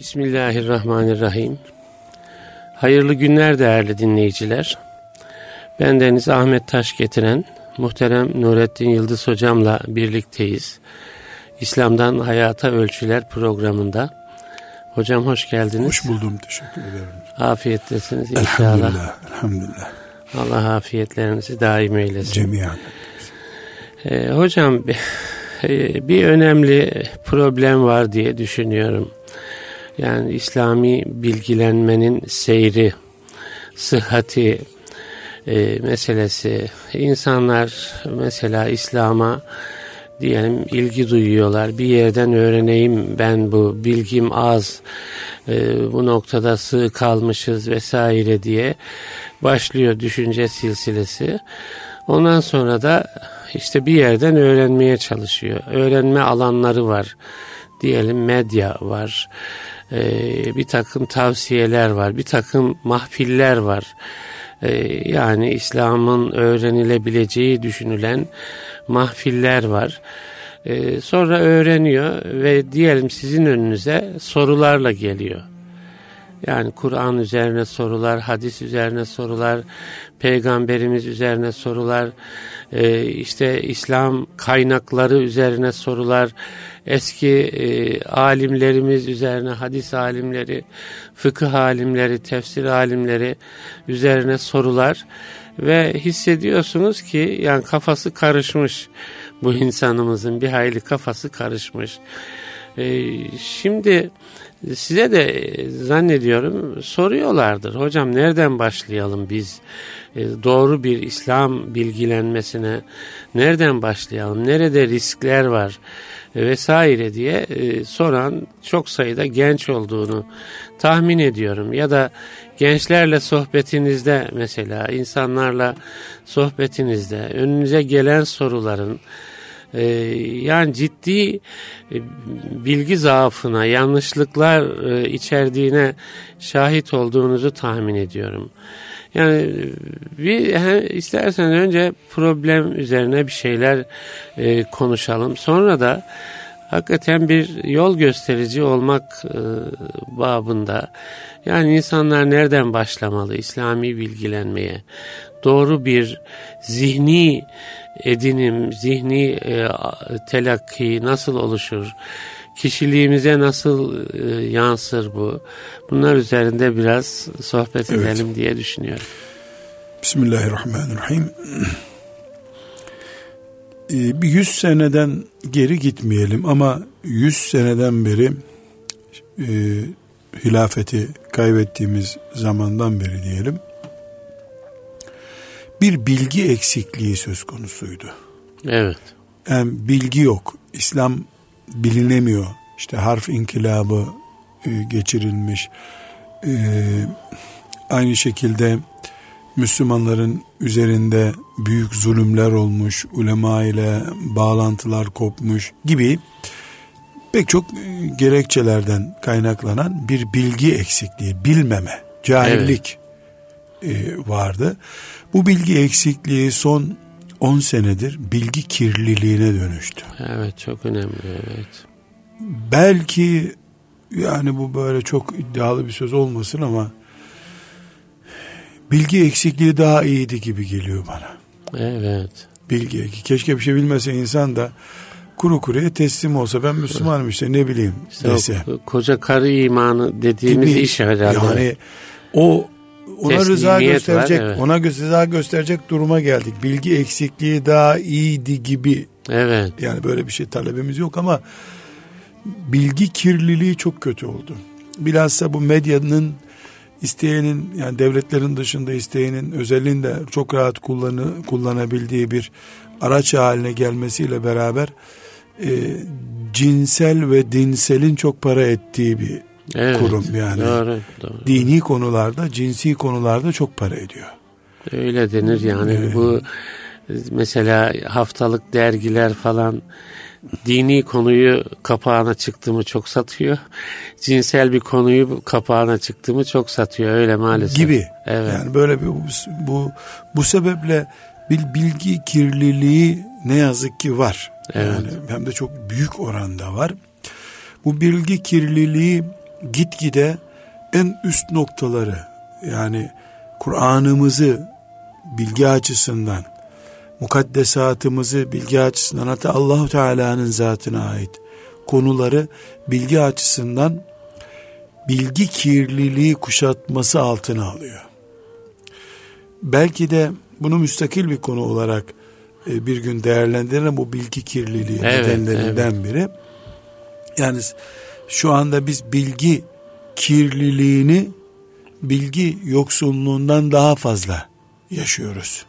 Bismillahirrahmanirrahim. Hayırlı günler değerli dinleyiciler. Ben Deniz Ahmet Taş getiren muhterem Nurettin Yıldız hocamla birlikteyiz. İslam'dan Hayata Ölçüler programında. Hocam hoş geldiniz. Hoş buldum. Teşekkür ederim. Afiyettesiniz inşallah. Elhamdülillah. Elhamdülillah. Allah afiyetlerinizi daim eylesin. Cemiyen. Ee, hocam e, bir önemli problem var diye düşünüyorum. Yani İslami bilgilenmenin seyri, sıhhati e, meselesi. İnsanlar mesela İslam'a diyelim ilgi duyuyorlar. Bir yerden öğreneyim ben bu bilgim az e, bu noktada sığ kalmışız vesaire diye başlıyor düşünce silsilesi. Ondan sonra da işte bir yerden öğrenmeye çalışıyor. Öğrenme alanları var. Diyelim medya var. Ee, bir takım tavsiyeler var. Bir takım mahfiller var. Ee, yani İslam'ın öğrenilebileceği düşünülen mahfiller var. Ee, sonra öğreniyor ve diyelim sizin önünüze sorularla geliyor. Yani Kur'an üzerine sorular, hadis üzerine sorular, peygamberimiz üzerine sorular, e, işte İslam kaynakları üzerine sorular, eski e, alimlerimiz üzerine hadis alimleri, fıkıh alimleri, tefsir alimleri üzerine sorular ve hissediyorsunuz ki yani kafası karışmış bu insanımızın bir hayli kafası karışmış. E, şimdi size de zannediyorum soruyorlardır. Hocam nereden başlayalım biz? E, doğru bir İslam bilgilenmesine nereden başlayalım? Nerede riskler var? E, vesaire diye e, soran çok sayıda genç olduğunu tahmin ediyorum. Ya da gençlerle sohbetinizde mesela insanlarla sohbetinizde önünüze gelen soruların e, yani ciddi bilgi zaafına, yanlışlıklar içerdiğine şahit olduğunuzu tahmin ediyorum. Yani bir he, istersen önce problem üzerine bir şeyler e, konuşalım. Sonra da hakikaten bir yol gösterici olmak e, babında yani insanlar nereden başlamalı İslami bilgilenmeye? Doğru bir zihni edinim, zihni e, telakki nasıl oluşur? Kişiliğimize nasıl e, yansır bu? Bunlar üzerinde biraz sohbet evet. edelim diye düşünüyorum. Bismillahirrahmanirrahim. Ee, bir yüz seneden geri gitmeyelim ama yüz seneden beri e, hilafeti kaybettiğimiz zamandan beri diyelim bir bilgi eksikliği söz konusuydu. Evet. Yani bilgi yok. İslam bilinemiyor. İşte harf inkılabı e, geçirilmiş. E, aynı şekilde Müslümanların üzerinde büyük zulümler olmuş, ulema ile bağlantılar kopmuş gibi pek çok e, gerekçelerden kaynaklanan bir bilgi eksikliği, bilmeme, cahillik evet. vardı. Bu bilgi eksikliği son 10 senedir bilgi kirliliğine dönüştü. Evet çok önemli evet. Belki yani bu böyle çok iddialı bir söz olmasın ama bilgi eksikliği daha iyiydi gibi geliyor bana. Evet. Bilgi keşke bir şey bilmese insan da kuru kuruya teslim olsa ben Müslümanım işte ne bileyim işte dese. koca karı imanı dediğimiz gibi, iş herhalde. Yani o ona rıza gösterecek, var, evet. ona rıza gösterecek duruma geldik. Bilgi eksikliği daha iyiydi gibi. Evet. Yani böyle bir şey talebimiz yok ama bilgi kirliliği çok kötü oldu. Bilhassa bu medyanın isteyenin yani devletlerin dışında isteyenin özelliğinde çok rahat kullanı, kullanabildiği bir araç haline gelmesiyle beraber e, cinsel ve dinselin çok para ettiği bir evet, kurum yani. Doğru, doğru. Dini konularda, cinsi konularda çok para ediyor. Öyle denir yani. Evet. Bu mesela haftalık dergiler falan dini konuyu kapağına çıktığımı çok satıyor. Cinsel bir konuyu kapağına çıktığımı çok satıyor öyle maalesef. Gibi. Evet. Yani böyle bir bu bu, bu sebeple bir bilgi kirliliği ne yazık ki var. Evet. Yani hem de çok büyük oranda var. Bu bilgi kirliliği gitgide en üst noktaları yani Kur'an'ımızı bilgi açısından mukaddesatımızı bilgi açısından hatta Allahu Teala'nın zatına ait konuları bilgi açısından bilgi kirliliği kuşatması altına alıyor. Belki de bunu müstakil bir konu olarak e, bir gün değerlendirelim bu bilgi kirliliği evet, nedenlerinden evet. biri. Yani şu anda biz bilgi kirliliğini bilgi yoksunluğundan daha fazla yaşıyoruz.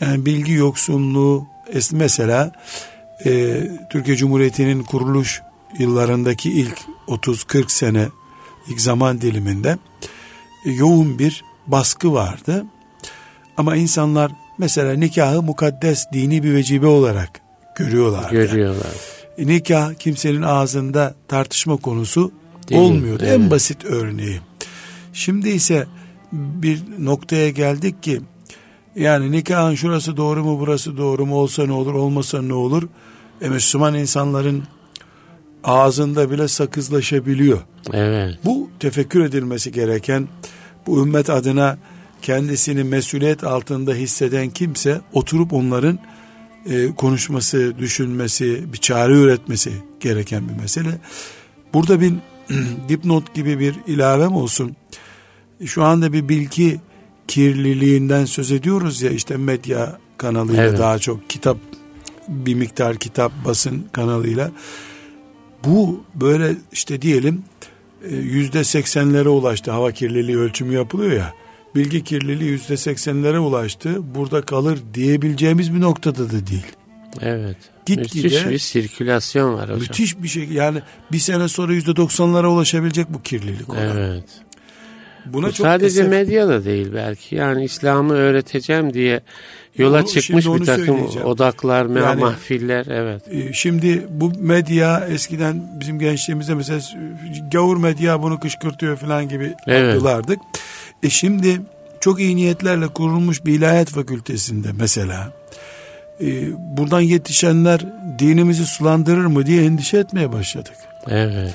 Yani bilgi yoksunluğu mesela e, Türkiye Cumhuriyeti'nin kuruluş yıllarındaki ilk 30-40 sene ilk zaman diliminde e, yoğun bir baskı vardı. Ama insanlar mesela nikahı mukaddes dini bir vecibe olarak görüyorlardı. Görüyorlar. Nikah kimsenin ağzında tartışma konusu Değil olmuyordu. Evet. En basit örneği. Şimdi ise bir noktaya geldik ki yani nikahın şurası doğru mu burası doğru mu olsa ne olur olmasa ne olur. E Müslüman insanların ağzında bile sakızlaşabiliyor. Evet. Bu tefekkür edilmesi gereken bu ümmet adına kendisini mesuliyet altında hisseden kimse oturup onların e, konuşması, düşünmesi, bir çare üretmesi gereken bir mesele. Burada bir dipnot gibi bir ilavem olsun. Şu anda bir bilgi kirliliğinden söz ediyoruz ya işte medya kanalıyla evet. daha çok kitap bir miktar kitap basın kanalıyla bu böyle işte diyelim e, yüzde seksenlere ulaştı hava kirliliği ölçümü yapılıyor ya bilgi kirliliği yüzde seksenlere ulaştı burada kalır diyebileceğimiz bir noktada da değil. Evet. Git müthiş gide, bir sirkülasyon var hocam. Müthiş bir şey yani bir sene sonra yüzde doksanlara ulaşabilecek bu kirlilik. Olan. Evet. Buna Bu çok sadece esef... medya da değil belki. Yani İslam'ı öğreteceğim diye yola onu, çıkmış bir takım odaklar, yani, mahfiller evet. E, şimdi bu medya eskiden bizim gençliğimizde mesela gavur medya bunu kışkırtıyor falan gibi evet. algılardık. E şimdi çok iyi niyetlerle kurulmuş bir ilahiyat fakültesinde mesela e, buradan yetişenler dinimizi sulandırır mı diye endişe etmeye başladık. Evet.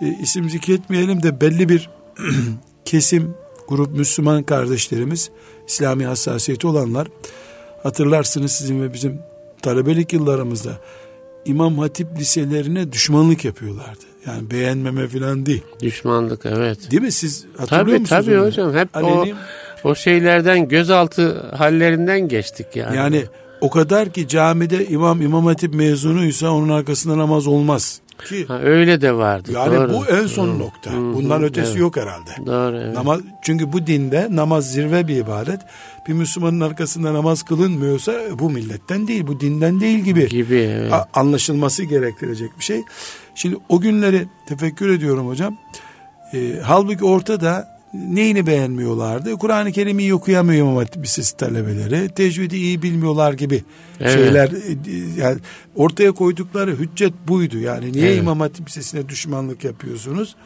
E, isim zikretmeyelim de belli bir kesim grup Müslüman kardeşlerimiz İslami hassasiyeti olanlar hatırlarsınız sizin ve bizim talebelik yıllarımızda İmam Hatip liselerine düşmanlık yapıyorlardı. Yani beğenmeme falan değil. Düşmanlık evet. Değil mi siz hatırlıyor tabii, musunuz? Tabii hocam hep Aleni, o, o şeylerden gözaltı hallerinden geçtik yani. Yani o kadar ki camide imam İmam Hatip mezunuysa onun arkasında namaz olmaz. Ki, ha, öyle de vardı. Yani doğru. bu en son doğru. nokta. Bundan ötesi evet. yok herhalde. Doğru. Evet. Namaz, çünkü bu dinde namaz zirve bir ibadet. Bir Müslümanın arkasında namaz kılınmıyorsa bu milletten değil, bu dinden değil gibi. Gibi evet. Anlaşılması gerektirecek bir şey. Şimdi o günleri tefekkür ediyorum hocam. E, halbuki ortada neyini beğenmiyorlardı? Kur'an-ı Kerim'i okuyamıyor Hatip Lisesi talebeleri. Tecvidi iyi bilmiyorlar gibi evet. şeyler. Yani ortaya koydukları hüccet buydu. Yani niye evet. İmam Hatip Lisesi'ne düşmanlık yapıyorsunuz?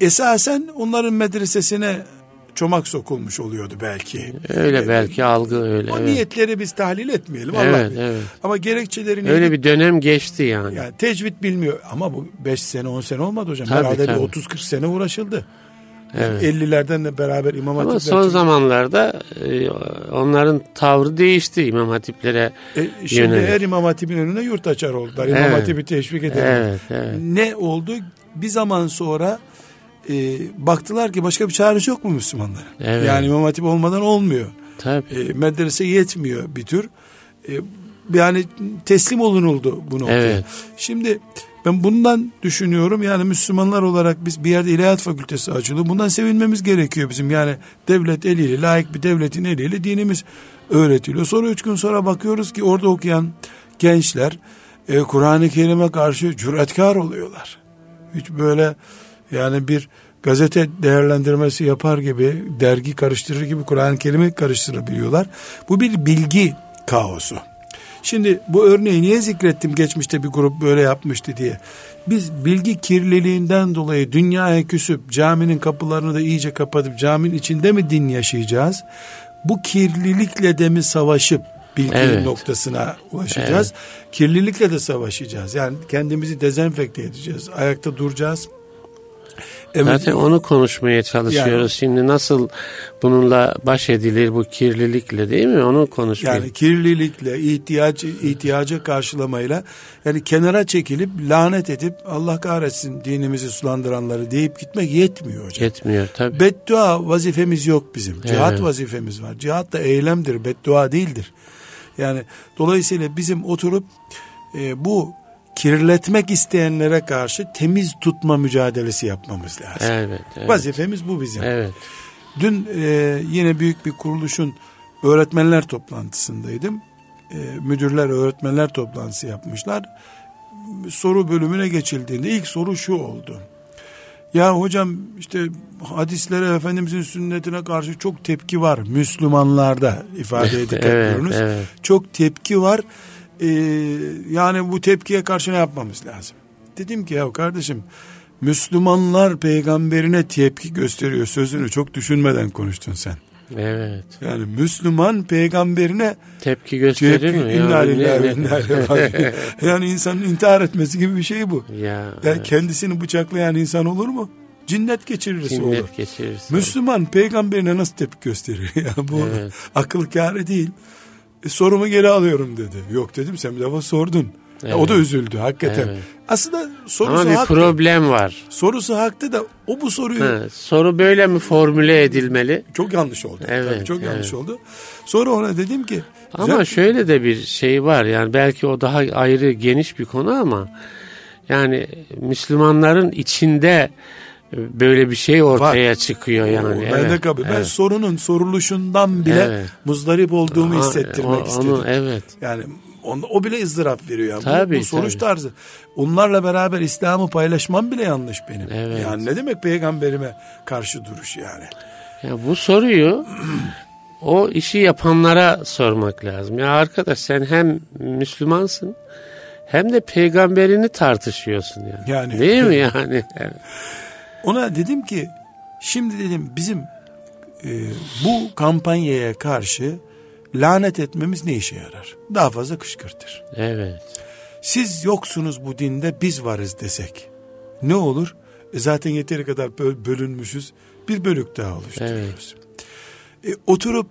Esasen onların medresesine çomak sokulmuş oluyordu belki. Öyle ee, belki algı öyle. O evet. niyetleri biz tahlil etmeyelim. Evet, Allah evet. Ama gerekçelerini... Öyle bir dönem geçti yani. yani tecvid bilmiyor. Ama bu 5 sene 10 sene olmadı hocam. Tabii, Herhalde tabii. bir 30-40 sene uğraşıldı. Evet. 50'lerden de beraber İmam Hatipler. Ama son zamanlarda e, onların tavrı değişti İmam Hatiplere e, Şimdi yönelik. her İmam Hatip'in önüne yurt açar oldular. İmam evet. Hatip'i teşvik edelim. Evet, evet. Ne oldu? Bir zaman sonra e, baktılar ki başka bir çaresi yok mu Müslümanlara? Evet. Yani İmam Hatip olmadan olmuyor. Tabii. E, medrese yetmiyor bir tür. E, yani teslim olunuldu bu noktaya. Evet. Şimdi ben bundan düşünüyorum yani Müslümanlar olarak biz bir yerde ilahiyat fakültesi açıldı. Bundan sevinmemiz gerekiyor bizim. Yani devlet eliyle layık bir devletin eliyle dinimiz öğretiliyor. Sonra üç gün sonra bakıyoruz ki orada okuyan gençler e, Kur'an-ı Kerim'e karşı cüretkar oluyorlar. Hiç böyle yani bir gazete değerlendirmesi yapar gibi dergi karıştırır gibi Kur'an-ı Kerim'i karıştırabiliyorlar. Bu bir bilgi kaosu. Şimdi bu örneği niye zikrettim geçmişte bir grup böyle yapmıştı diye. Biz bilgi kirliliğinden dolayı dünyaya küsüp caminin kapılarını da iyice kapatıp caminin içinde mi din yaşayacağız? Bu kirlilikle de mi savaşıp bilgi evet. noktasına ulaşacağız? Evet. Kirlilikle de savaşacağız. Yani kendimizi dezenfekte edeceğiz. Ayakta duracağız. Evet. Zaten onu konuşmaya çalışıyoruz. Yani, Şimdi nasıl bununla baş edilir bu kirlilikle değil mi? Onu konuşuyor. Yani kirlilikle, ihtiyaç ihtiyaca karşılamayla yani kenara çekilip lanet edip Allah kahretsin dinimizi sulandıranları deyip gitmek yetmiyor hocam. Yetmiyor tabii. Beddua vazifemiz yok bizim. Cihat evet. vazifemiz var. Cihat da eylemdir, beddua değildir. Yani dolayısıyla bizim oturup e, bu kirletmek isteyenlere karşı temiz tutma mücadelesi yapmamız lazım. Evet, evet. Vazifemiz bu bizim. Evet. Dün e, yine büyük bir kuruluşun öğretmenler toplantısındaydım. E, müdürler öğretmenler toplantısı yapmışlar. Soru bölümüne geçildiğinde ilk soru şu oldu. Ya hocam işte hadislere Efendimizin sünnetine karşı çok tepki var. Müslümanlarda ifade edip evet, evet. Çok tepki var e, yani bu tepkiye karşı ne yapmamız lazım? Dedim ki ya kardeşim Müslümanlar peygamberine tepki gösteriyor sözünü çok düşünmeden konuştun sen. Evet. Yani Müslüman peygamberine tepki gösterir tepki, mi? İnna lillahi Yani insanın intihar etmesi gibi bir şey bu. Ya, yani evet. kendisini bıçaklayan insan olur mu? Cinnet geçirirse Cinnet olur. geçirirse. Müslüman peygamberine nasıl tepki gösteriyor? Yani bu evet. akıl kârı değil. E, sorumu geri alıyorum dedi. Yok dedim sen bir defa sordun. Evet. O da üzüldü hakikaten. Evet. Aslında sorusu Ama bir haklı. problem var. Sorusu haklı da o bu soruyu... Ha, soru böyle mi formüle edilmeli? Çok yanlış oldu. Evet, Tabii çok evet. yanlış oldu. Sonra ona dedim ki... Ama şöyle de bir şey var yani belki o daha ayrı geniş bir konu ama... Yani Müslümanların içinde böyle bir şey ortaya Var. çıkıyor yani. Ben evet, de kabul. Evet. Ben sorunun soruluşundan bile evet. muzdarip olduğumu Aa, hissettirmek o, istedim. Onu, evet. Yani on, o bile ızdırap veriyor yani. Tabii, bu, bu sonuç tabii. tarzı. Onlarla beraber İslam'ı paylaşmam bile yanlış benim. Evet. Yani ne demek peygamberime karşı duruş yani. Ya bu soruyu o işi yapanlara sormak lazım. Ya arkadaş sen hem Müslümansın hem de peygamberini tartışıyorsun yani. yani Değil mi yani? Ona dedim ki şimdi dedim bizim e, bu kampanyaya karşı lanet etmemiz ne işe yarar? Daha fazla kışkırtır. Evet. Siz yoksunuz bu dinde biz varız desek ne olur? E zaten yeteri kadar bölünmüşüz. Bir bölük daha oluşturuyoruz. Evet. E, oturup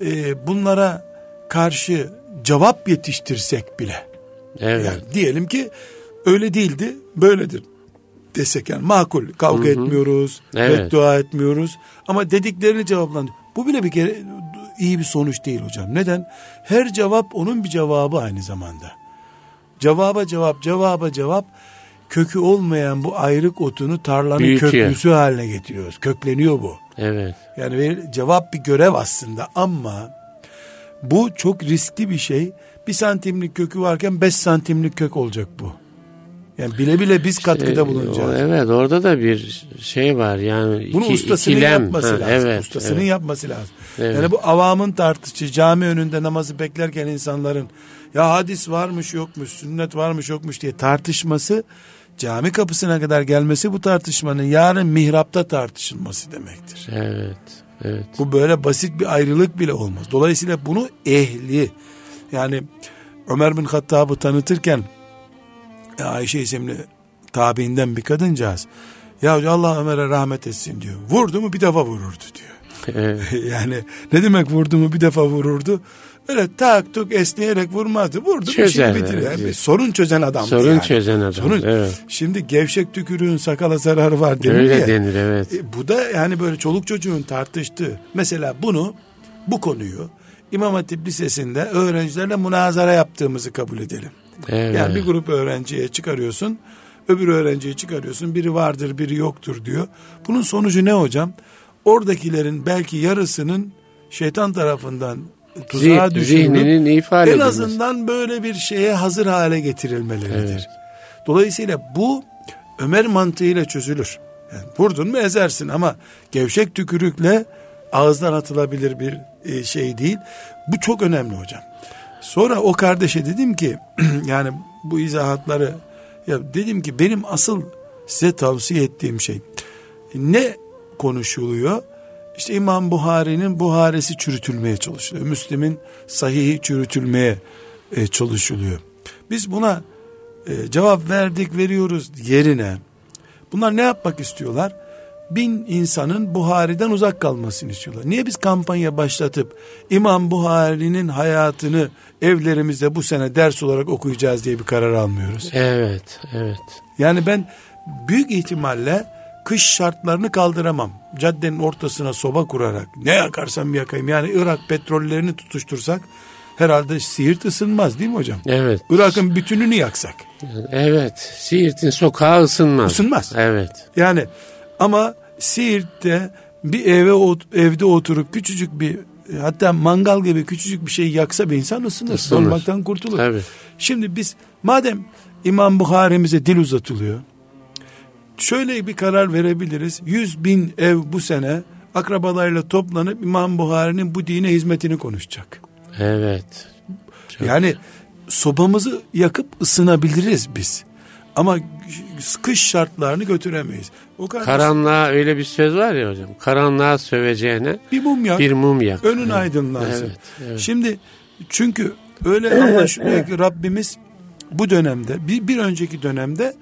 e, bunlara karşı cevap yetiştirsek bile. Evet. Yani diyelim ki öyle değildi, böyledir desek yani makul kavga hı hı. etmiyoruz, evet. beddua etmiyoruz ama dediklerini cevaplandır. Bu bile bir kere iyi bir sonuç değil hocam. Neden? Her cevap onun bir cevabı aynı zamanda. Cevaba cevap, cevaba cevap kökü olmayan bu ayrık otunu tarlanın Büyütüyor. köklüsü haline getiriyoruz. Kökleniyor bu. Evet. Yani cevap bir görev aslında ama bu çok riskli bir şey. Bir santimlik kökü varken beş santimlik kök olacak bu. Yani bile bile biz katkıda şey, bulunacağız. Evet orada da bir şey var yani Bunu iki, ustasının ikilem. yapması ha, lazım. Evet, ustasının evet. yapması lazım. Evet. Yani bu avamın tartışı cami önünde namazı beklerken insanların ya hadis varmış yokmuş sünnet varmış yokmuş diye tartışması cami kapısına kadar gelmesi bu tartışmanın yarın mihrapta tartışılması demektir. Evet. Evet. Bu böyle basit bir ayrılık bile olmaz. Dolayısıyla bunu ehli yani Ömer bin Hattab'ı tanıtırken Ayşe isimli tabiinden bir kadıncağız. Ya Allah Ömer'e rahmet etsin diyor. Vurdu mu bir defa vururdu diyor. yani ne demek vurdu mu bir defa vururdu? Öyle tak tuk esneyerek vurmazdı. Vurdu bir şey bitir. Yani. Sorun çözen adam. Sorun yani. çözen adam. Sorun. Evet. Şimdi gevşek tükürüğün sakala zararı var denir Öyle ya. denir evet. E, bu da yani böyle çoluk çocuğun tartıştığı. Mesela bunu bu konuyu İmam Hatip Lisesi'nde öğrencilerle münazara yaptığımızı kabul edelim. Evet. Yani bir grup öğrenciye çıkarıyorsun, öbür öğrenciye çıkarıyorsun. Biri vardır, biri yoktur diyor. Bunun sonucu ne hocam? Oradakilerin belki yarısının şeytan tarafından tuzağa düşürülüp ifade en azından böyle bir şeye hazır hale getirilmeleridir. Evet. Dolayısıyla bu Ömer mantığıyla çözülür. Yani vurdun mu ezersin ama gevşek tükürükle ağızdan atılabilir bir e, şey değil. Bu çok önemli hocam. Sonra o kardeşe dedim ki yani bu izahatları ya dedim ki benim asıl size tavsiye ettiğim şey ne konuşuluyor? İşte İmam Buhari'nin Buharesi çürütülmeye çalışılıyor. Müslim'in sahihi çürütülmeye e, çalışılıyor. Biz buna e, cevap verdik veriyoruz yerine bunlar ne yapmak istiyorlar? Bin insanın Buhari'den uzak kalmasını istiyorlar. Niye biz kampanya başlatıp İmam Buhari'nin hayatını evlerimizde bu sene ders olarak okuyacağız diye bir karar almıyoruz? Evet, evet. Yani ben büyük ihtimalle kış şartlarını kaldıramam. Caddenin ortasına soba kurarak ne yakarsam yakayım. Yani Irak petrollerini tutuştursak herhalde Siirt ısınmaz değil mi hocam? Evet. Irak'ın bütününü yaksak. Evet. Siirt'in sokağı ısınmaz. Isınmaz. Evet. Yani ama Siirt'te bir eve evde oturup küçücük bir hatta mangal gibi küçücük bir şey yaksa bir insan ısınır. Isınır. Donmaktan kurtulur. Tabii. Şimdi biz madem İmam Bukhari'mize dil uzatılıyor. Şöyle bir karar verebiliriz. 100 bin ev bu sene akrabalarıyla toplanıp İmam Bukhari'nin bu dine hizmetini konuşacak. Evet. Çok- Yani sobamızı yakıp ısınabiliriz biz. Ama kış şartlarını götüremeyiz. O kadar Karanlığa öyle bir söz var ya hocam. Karanlığa söveceğine bir mum yak, bir mum yak. önün Evet. aydınlansın. Evet, evet. Şimdi çünkü öyle anlaşılıyor ki Rabbimiz bu dönemde bir, bir önceki dönemde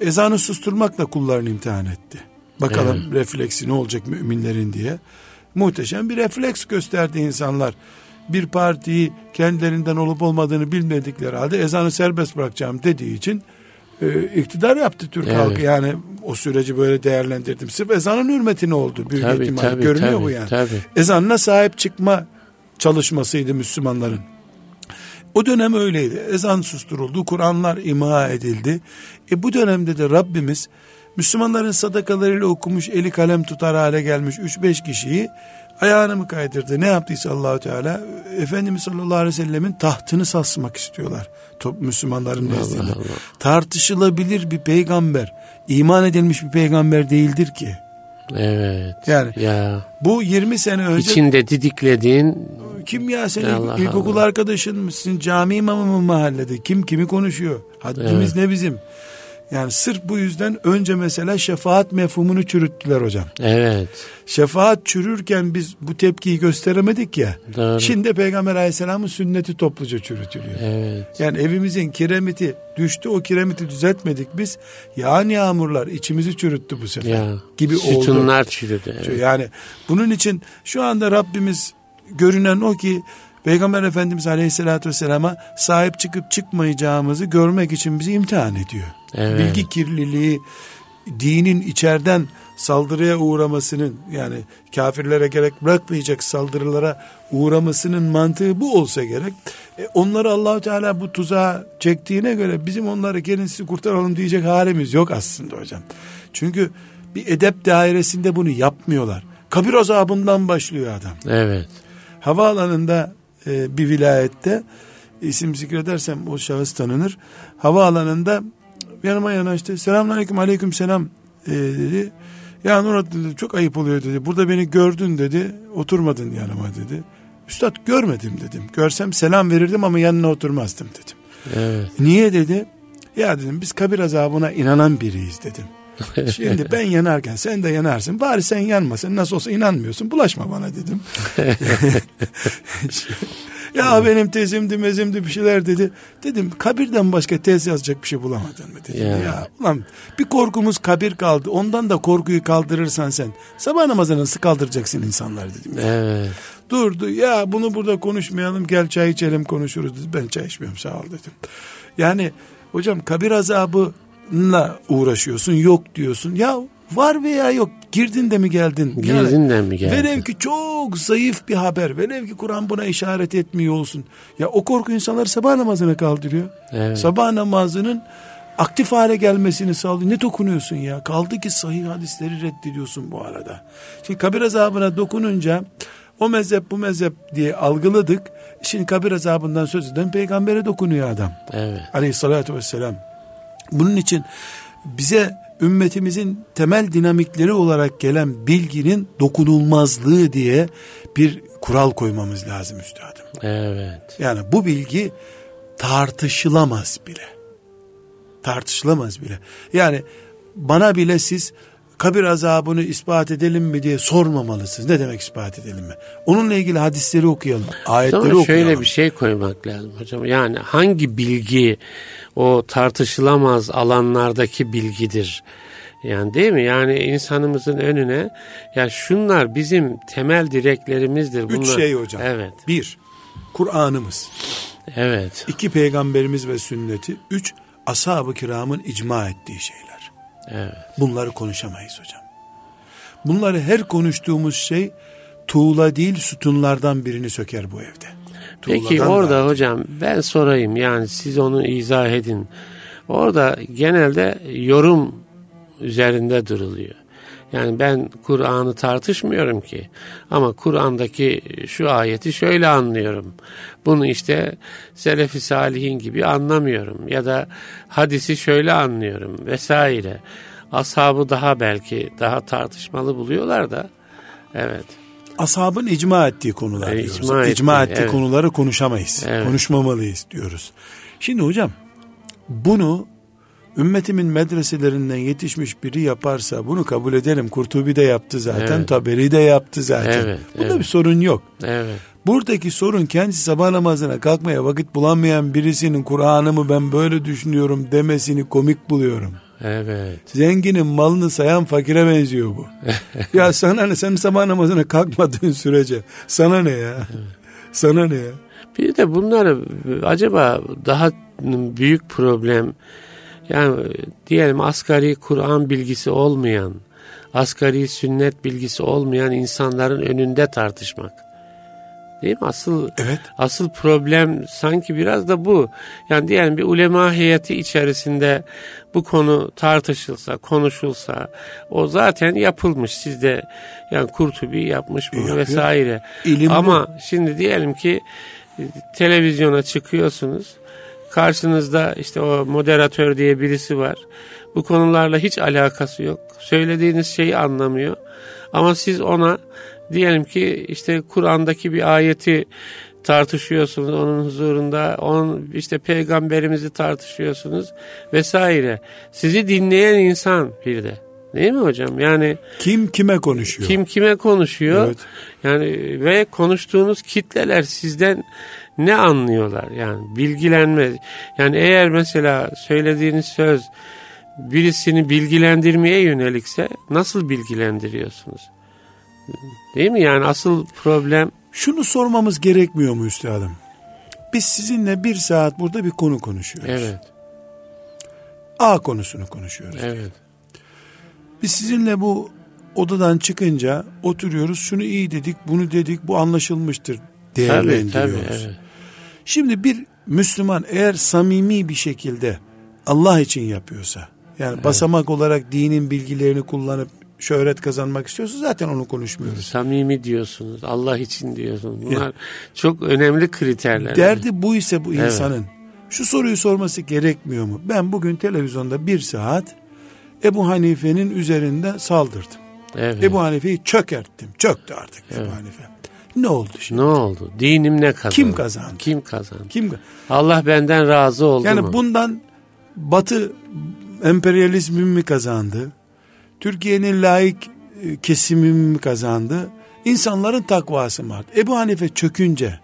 ezanı susturmakla kullarını imtihan etti. Bakalım refleksi ne olacak müminlerin diye. Muhteşem bir refleks gösterdi insanlar. Bir partiyi kendilerinden olup olmadığını bilmedikleri halde ezanı serbest bırakacağım dediği için e, iktidar yaptı Türk Evet. halkı. Yani o süreci böyle değerlendirdim. Sırf ezanın hürmetine oldu. Büyük Tabii, ihtimalle. tabii, Görünüyor tabii, bu yani. tabii. Ezanına sahip çıkma çalışmasıydı Müslümanların. O dönem öyleydi. Ezan susturuldu, Kur'anlar imha edildi. E bu dönemde de Rabbimiz Müslümanların sadakalarıyla okumuş, eli kalem tutar hale gelmiş 3-5 kişiyi ayağını mı kaydırdı? Ne yaptıysa Allahu Teala Efendimiz sallallahu aleyhi ve sellemin tahtını sarsmak istiyorlar. Top Müslümanların nezdinde. Tartışılabilir bir peygamber, iman edilmiş bir peygamber değildir ki. Evet. Yani Ya. bu 20 sene önce İçinde didiklediğin kim ya sen Allah ilk- ilkokul Allah. arkadaşın mısın? Cami imamı mı mahallede? Kim kimi konuşuyor? Haddimiz ne bizim? Yani sırf bu yüzden önce mesela şefaat mefhumunu çürüttüler hocam. evet. Şefaat çürürken biz bu tepkiyi gösteremedik ya. Doğru. Şimdi Peygamber Aleyhisselam'ın sünneti topluca çürütülüyor. Evet. Yani evimizin kiremiti düştü o kiremiti düzeltmedik biz. Yağan yağmurlar içimizi çürüttü bu sefer. Ya. gibi oldu. Sütunlar çürüdü. Evet. Yani bunun için şu anda Rabbimiz görünen o ki Peygamber Efendimiz Aleyhisselatü Vesselam'a sahip çıkıp çıkmayacağımızı görmek için bizi imtihan ediyor. Evet. Bilgi kirliliği, dinin içeriden saldırıya uğramasının yani kafirlere gerek bırakmayacak saldırılara uğramasının mantığı bu olsa gerek. E, onları Allahu Teala bu tuzağa çektiğine göre bizim onları gelin sizi kurtaralım diyecek halimiz yok aslında hocam. Çünkü bir edep dairesinde bunu yapmıyorlar. Kabir azabından başlıyor adam. Evet. Havaalanında e, bir vilayette isim zikredersem o şahıs tanınır. Havaalanında yanıma yanaştı. Selamünaleyküm aleyküm selam e, dedi. Ya Nurat dedi çok ayıp oluyor dedi. Burada beni gördün dedi. Oturmadın yanıma dedi. Üstad görmedim dedim. Görsem selam verirdim ama yanına oturmazdım dedim. Evet. Niye dedi? Ya dedim biz kabir azabına inanan biriyiz dedim. Şimdi ben yanarken sen de yanarsın. Bari sen yanmasın. Nasıl olsa inanmıyorsun. Bulaşma bana dedim. ya benim tezimdi mezimdi bir şeyler dedi. Dedim kabirden başka tez yazacak bir şey bulamadın mı dedim. Ya. Ya. ulan bir korkumuz kabir kaldı. Ondan da korkuyu kaldırırsan sen sabah namazını nasıl kaldıracaksın insanlar dedim. Ya. Evet. Durdu ya bunu burada konuşmayalım gel çay içelim konuşuruz dedi. Ben çay içmiyorum sağ ol dedim. Yani hocam kabir azabına uğraşıyorsun yok diyorsun. Ya var veya yok girdin de mi geldin? Girdin de mi geldin? Velev ki çok zayıf bir haber. Velev ki Kur'an buna işaret etmiyor olsun. Ya o korku insanları sabah namazına kaldırıyor. Evet. Sabah namazının aktif hale gelmesini sağlıyor. Ne dokunuyorsun ya? Kaldı ki sahih hadisleri reddediyorsun bu arada. Şimdi kabir azabına dokununca o mezhep bu mezhep diye algıladık. Şimdi kabir azabından söz eden peygambere dokunuyor adam. Evet. Aleyhissalatü vesselam. Bunun için bize ümmetimizin temel dinamikleri olarak gelen bilginin dokunulmazlığı diye bir kural koymamız lazım üstadım. Evet. Yani bu bilgi tartışılamaz bile. Tartışılamaz bile. Yani bana bile siz kabir azabını ispat edelim mi diye sormamalısınız. Ne demek ispat edelim mi? Onunla ilgili hadisleri okuyalım. Ayetleri okuyalım. şöyle bir şey koymak lazım hocam. Yani hangi bilgi o tartışılamaz alanlardaki bilgidir? Yani değil mi? Yani insanımızın önüne ya şunlar bizim temel direklerimizdir. Bunlar. Üç şey hocam. Evet. Bir, Kur'an'ımız. Evet. İki, peygamberimiz ve sünneti. Üç, ashab-ı kiramın icma ettiği şeyler. Evet. Bunları konuşamayız hocam. Bunları her konuştuğumuz şey tuğla değil sütunlardan birini söker bu evde. Peki Tuğladan orada da- hocam ben sorayım yani siz onu izah edin. Orada genelde yorum üzerinde duruluyor. Yani ben Kur'an'ı tartışmıyorum ki. Ama Kur'an'daki şu ayeti şöyle anlıyorum. Bunu işte Selefi Salihin gibi anlamıyorum. Ya da hadisi şöyle anlıyorum vesaire. Ashabı daha belki daha tartışmalı buluyorlar da. Evet. Ashabın icma ettiği konular E, diyoruz. icma İcma, ettiği, evet. konuları konuşamayız. Evet. Konuşmamalıyız diyoruz. Şimdi hocam bunu ümmetimin medreselerinden yetişmiş biri yaparsa bunu kabul edelim. Kurtubi de yaptı zaten. Evet. Taberi de yaptı zaten. Evet, Bunda evet. bir sorun yok. Evet. Buradaki sorun kendisi sabah namazına kalkmaya vakit bulamayan birisinin Kur'an'ımı ben böyle düşünüyorum demesini komik buluyorum. Evet. Zenginin malını sayan fakire benziyor bu. ya sana ne sen sabah namazına kalkmadığın sürece sana ne ya? Sana ne ya? Bir de bunları acaba daha büyük problem yani diyelim asgari Kur'an bilgisi olmayan, asgari sünnet bilgisi olmayan insanların önünde tartışmak. Değil mi? Asıl Evet. asıl problem sanki biraz da bu. Yani diyelim bir ulema heyeti içerisinde bu konu tartışılsa, konuşulsa o zaten yapılmış. Siz de yani Kurtubi yapmış bunu Yapıyor. vesaire. İlim bu. Ama şimdi diyelim ki e, televizyona çıkıyorsunuz. Karşınızda işte o moderatör diye birisi var. Bu konularla hiç alakası yok. Söylediğiniz şeyi anlamıyor. Ama siz ona diyelim ki işte Kur'an'daki bir ayeti tartışıyorsunuz onun huzurunda. Onun işte peygamberimizi tartışıyorsunuz vesaire. Sizi dinleyen insan bir de. Değil mi hocam? Yani Kim kime konuşuyor? kim kime konuşuyor? Evet. Yani ve konuştuğunuz kitleler sizden ne anlıyorlar? Yani bilgilenme. Yani eğer mesela söylediğiniz söz birisini bilgilendirmeye yönelikse nasıl bilgilendiriyorsunuz? Değil mi? Yani asıl problem Şunu sormamız gerekmiyor mu üstadım? Biz sizinle bir saat burada bir konu konuşuyoruz. evet, A konusunu konuşuyoruz. evet, Biz sizinle bu odadan çıkınca oturuyoruz. Şunu iyi dedik, bunu dedik, bu anlaşılmıştır tabii, değerlendiriyoruz. tabii, evet. Şimdi bir Müslüman eğer samimi bir şekilde Allah için yapıyorsa, yani basamak olarak dinin bilgilerini kullanıp şöhret kazanmak istiyorsa zaten onu konuşmuyoruz. Samimi diyorsunuz, Allah için diyorsunuz. Bunlar çok önemli kriterler. Derdi bu ise bu Evet. insanın şu soruyu sorması gerekmiyor mu? Ben bugün televizyonda bir saat Ebu Hanife'nin üzerinde saldırdım. Evet. Ebu Hanife'yi çökerttim. Çöktü artık Ebu Hanife. Ne oldu şimdi? Ne oldu? Dinim ne kazandı? Kim kazandı? Kim kazandı? Kim? Allah benden razı oldu Yani mu? bundan Batı emperyalizmi mi kazandı? Türkiye'nin laik e, kesimi mi kazandı? İnsanların takvası mı arttı? Ebu Hanife çökünce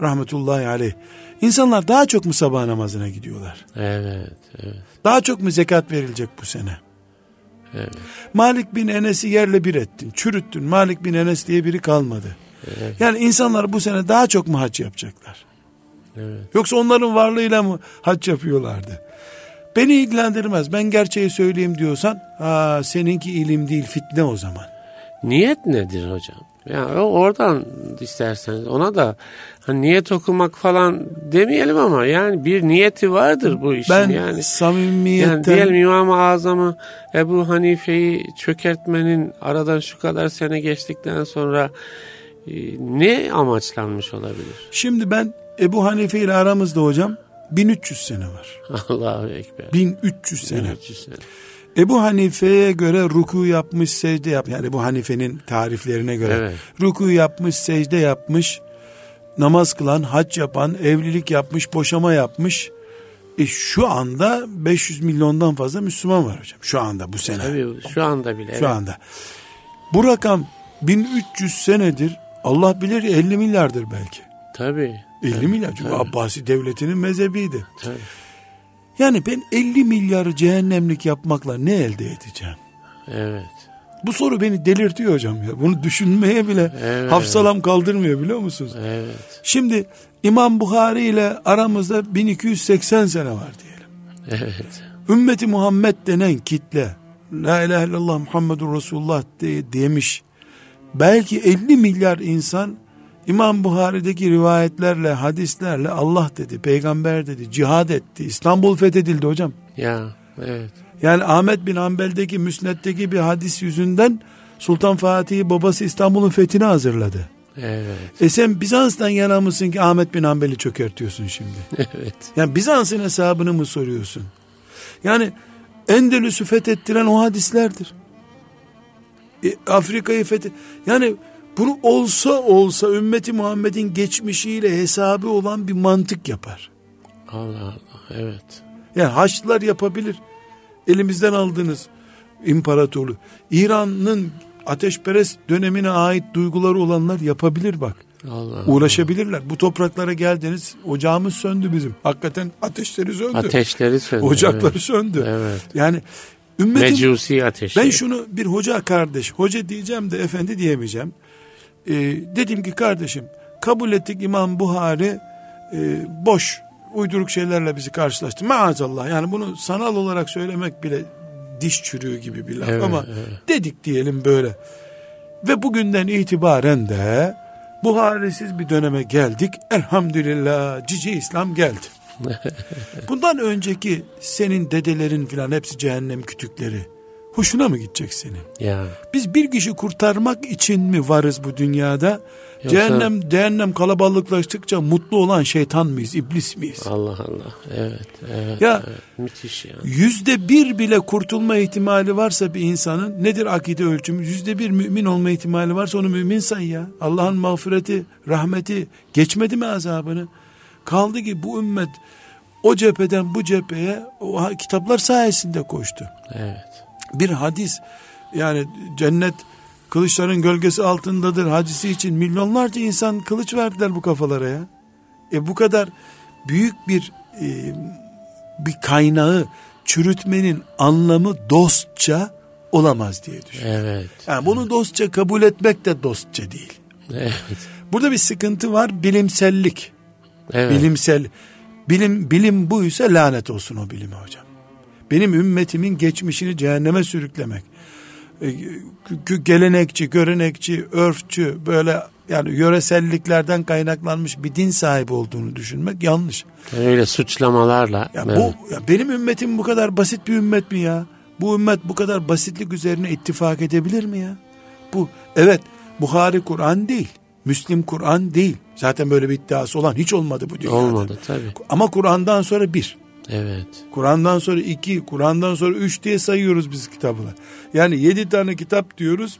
rahmetullahi aleyh insanlar daha çok mu sabah namazına gidiyorlar? Evet, evet, Daha çok mu zekat verilecek bu sene? evet. Malik bin Enes'i yerle bir ettin, çürüttün. Malik bin Enes diye biri kalmadı. Yani insanlar bu sene daha çok mu hac yapacaklar? Evet. Yoksa onların varlığıyla mı hac yapıyorlardı? Beni ilgilendirmez. Ben gerçeği söyleyeyim diyorsan, aa, seninki ilim değil fitne o zaman. Niyet nedir hocam? Yani oradan isterseniz ona da hani niyet okumak falan demeyelim ama yani bir niyeti vardır bu işin Ben yani. samimiyetten Yani diyelim İmam-ı Azam'ı Ebu Hanife'yi çökertmenin aradan şu kadar sene geçtikten sonra ne amaçlanmış olabilir? şimdi ben Ebu Hanife ile aramızda hocam 1300 sene var. Allahu Ekber. 1300 sene. 1300 sene. Ebu Hanife'ye göre ruku yapmış, secde yapmış. Yani Ebu Hanife'nin tariflerine göre Evet. ruku yapmış, secde yapmış, namaz kılan, hac yapan, evlilik yapmış, boşama yapmış. E şu anda 500 milyondan fazla Müslüman var hocam. Şu anda bu sene. Tabii şu anda bile. Şu evet. anda. Bu rakam 1300 senedir Allah bilir 50 milyardır belki. Tabii. 50 milyar. Çünkü tabii. Abbasi devletinin mezhebiydi. Tabii. Yani ben 50 milyar cehennemlik yapmakla ne elde edeceğim? Evet. Bu soru beni delirtiyor hocam ya. Bunu düşünmeye bile Evet. hafsalam kaldırmıyor biliyor musunuz? Evet. Şimdi İmam Bukhari ile aramızda 1280 sene var diyelim. Evet. Ümmeti Muhammed denen kitle La ilahe illallah Muhammedur Resulullah diye demiş. Belki 50 milyar insan İmam Buhari'deki rivayetlerle, hadislerle Allah dedi, peygamber dedi, cihad etti. İstanbul fethedildi hocam. Ya. Evet. Yani Ahmet bin Hanbel'deki müsnetteki bir hadis yüzünden Sultan Fatih'i babası İstanbul'un fethine hazırladı. Evet. E sen Bizans'tan yana mısın ki Ahmet bin Hanbel'i çökertiyorsun şimdi? Evet. Yani Bizans'ın hesabını mı soruyorsun? Yani Endülüs'ü fethettiren o hadislerdir. E, Afrika'yı fethet... Yani bunu olsa olsa ümmeti Muhammed'in geçmişiyle hesabı olan bir mantık yapar. Allah Allah. Evet. Yani Haçlılar yapabilir. Elimizden aldığınız imparatorluğu. İran'ın ateşperest dönemine ait duyguları olanlar yapabilir bak. Allah Allah. Uğraşabilirler. Bu topraklara geldiniz. Ocağımız söndü bizim. Hakikaten ateşleri söndü. Ateşleri söndü. Ocakları evet. söndü. Evet. Yani ümmetin Mecusi ateşi. ben şunu bir hoca kardeş, hoca diyeceğim de efendi diyemeyeceğim. Ee, dedim ki kardeşim kabul ettik İmam Buhari e, boş uyduruk şeylerle bizi karşılaştı. Maazallah yani bunu sanal olarak söylemek bile diş çürüğü gibi bir laf Evet, ama evet. dedik diyelim böyle. Ve bugünden itibaren de Buharisiz bir döneme geldik. Elhamdülillah cici İslam geldi. Bundan önceki senin dedelerin filan hepsi cehennem kütükleri. Hoşuna mı gidecek senin? Ya. Biz bir kişi kurtarmak için mi varız bu dünyada? Yoksa- Cehennem cehennem kalabalıklaştıkça mutlu olan şeytan mıyız, iblis miyiz? Allah Allah. Evet. Evet. Ya- evet. Müthiş ya. Yüzde bir bile kurtulma ihtimali varsa bir insanın nedir akide ölçümü? Yüzde bir mümin olma ihtimali varsa onu mümin say ya. Allah'ın mağfireti, rahmeti geçmedi mi azabını? Kaldı ki bu ümmet o cepheden bu cepheye o kitaplar sayesinde koştu. Evet. Bir hadis yani cennet kılıçların gölgesi altındadır hadisi için milyonlarca insan kılıç verdiler bu kafalara ya. E bu kadar büyük bir e, bir kaynağı çürütmenin anlamı dostça olamaz diye düşünüyorum. Evet. Yani bunu dostça kabul etmek de dostça değil. Evet. Burada bir sıkıntı var bilimsellik. Evet. Bilimsel bilim bilim buysa lanet olsun o bilime hocam. Benim ümmetimin geçmişini cehenneme sürüklemek. E, Gelenekçi, görenekçi, örfçü böyle yani yöreselliklerden kaynaklanmış bir din sahibi olduğunu düşünmek yanlış. Öyle suçlamalarla. Ya evet. bu ya benim ümmetim bu kadar basit bir ümmet mi ya? Bu ümmet bu kadar basitlik üzerine ittifak edebilir mi ya? Bu evet Buhari Kur'an değil. Müslim Kur'an değil. Zaten böyle bir iddiası olan hiç olmadı bu dünyada. Olmadı tabii. Ama Kur'an'dan sonra bir. Evet. Kur'an'dan sonra iki, Kur'an'dan sonra üç diye sayıyoruz biz kitabını. Yani yedi tane kitap diyoruz.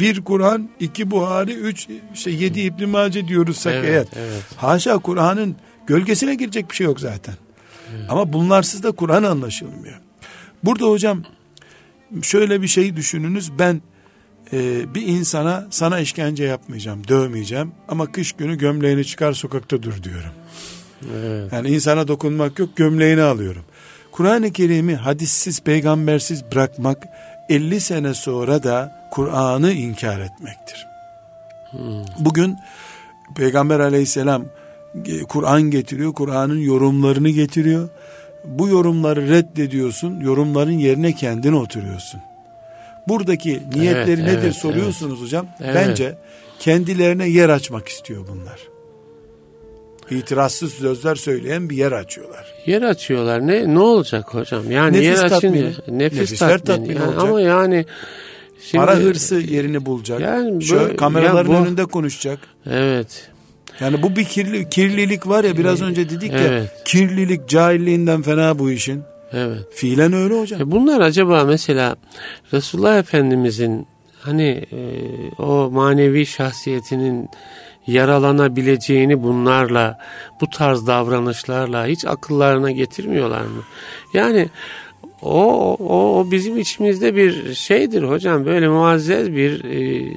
Bir Kur'an, iki Buhari, üç işte yedi İbn Mace diyoruzsak Evet, eğer. evet. Haşa Kur'an'ın gölgesine girecek bir şey yok zaten. Ama bunlarsız da Kur'an anlaşılmıyor. Burada hocam şöyle bir şey düşününüz. Ben e, bir insana sana işkence yapmayacağım, dövmeyeceğim ama kış günü gömleğini çıkar sokakta dur diyorum. Evet. Yani insana dokunmak yok gömleğini alıyorum. Kur'an-ı Kerim'i hadissiz peygambersiz bırakmak 50 sene sonra da Kur'an'ı inkar etmektir. Bugün Peygamber aleyhisselam e, Kur'an getiriyor, Kur'an'ın yorumlarını getiriyor. Bu yorumları reddediyorsun, yorumların yerine kendin oturuyorsun. Buradaki niyetleri Evet, nedir evet, soruyorsunuz hocam. Evet. Bence kendilerine yer açmak istiyor bunlar. İtirazsız sözler söyleyen bir yer açıyorlar. Yer açıyorlar. Ne ne olacak hocam? Yani Nefis yer açınca tatmini. nefis Nefisler tatmini. tatmini Yani olacak. ama yani şimdi Para hırsı yerini bulacak. Yani Şöyle böyle- kameraların ya bu- önünde konuşacak. Evet. Yani bu bir kirli, kirlilik var ya biraz önce dedik ya Evet. kirlilik cahilliğinden fena bu işin. Evet. Fiilen öyle hocam. E bunlar acaba mesela Resulullah Efendimizin hani e, o manevi şahsiyetinin yaralanabileceğini bunlarla bu tarz davranışlarla hiç akıllarına getirmiyorlar mı? Yani o, o, o bizim içimizde bir şeydir hocam böyle muazzez bir e,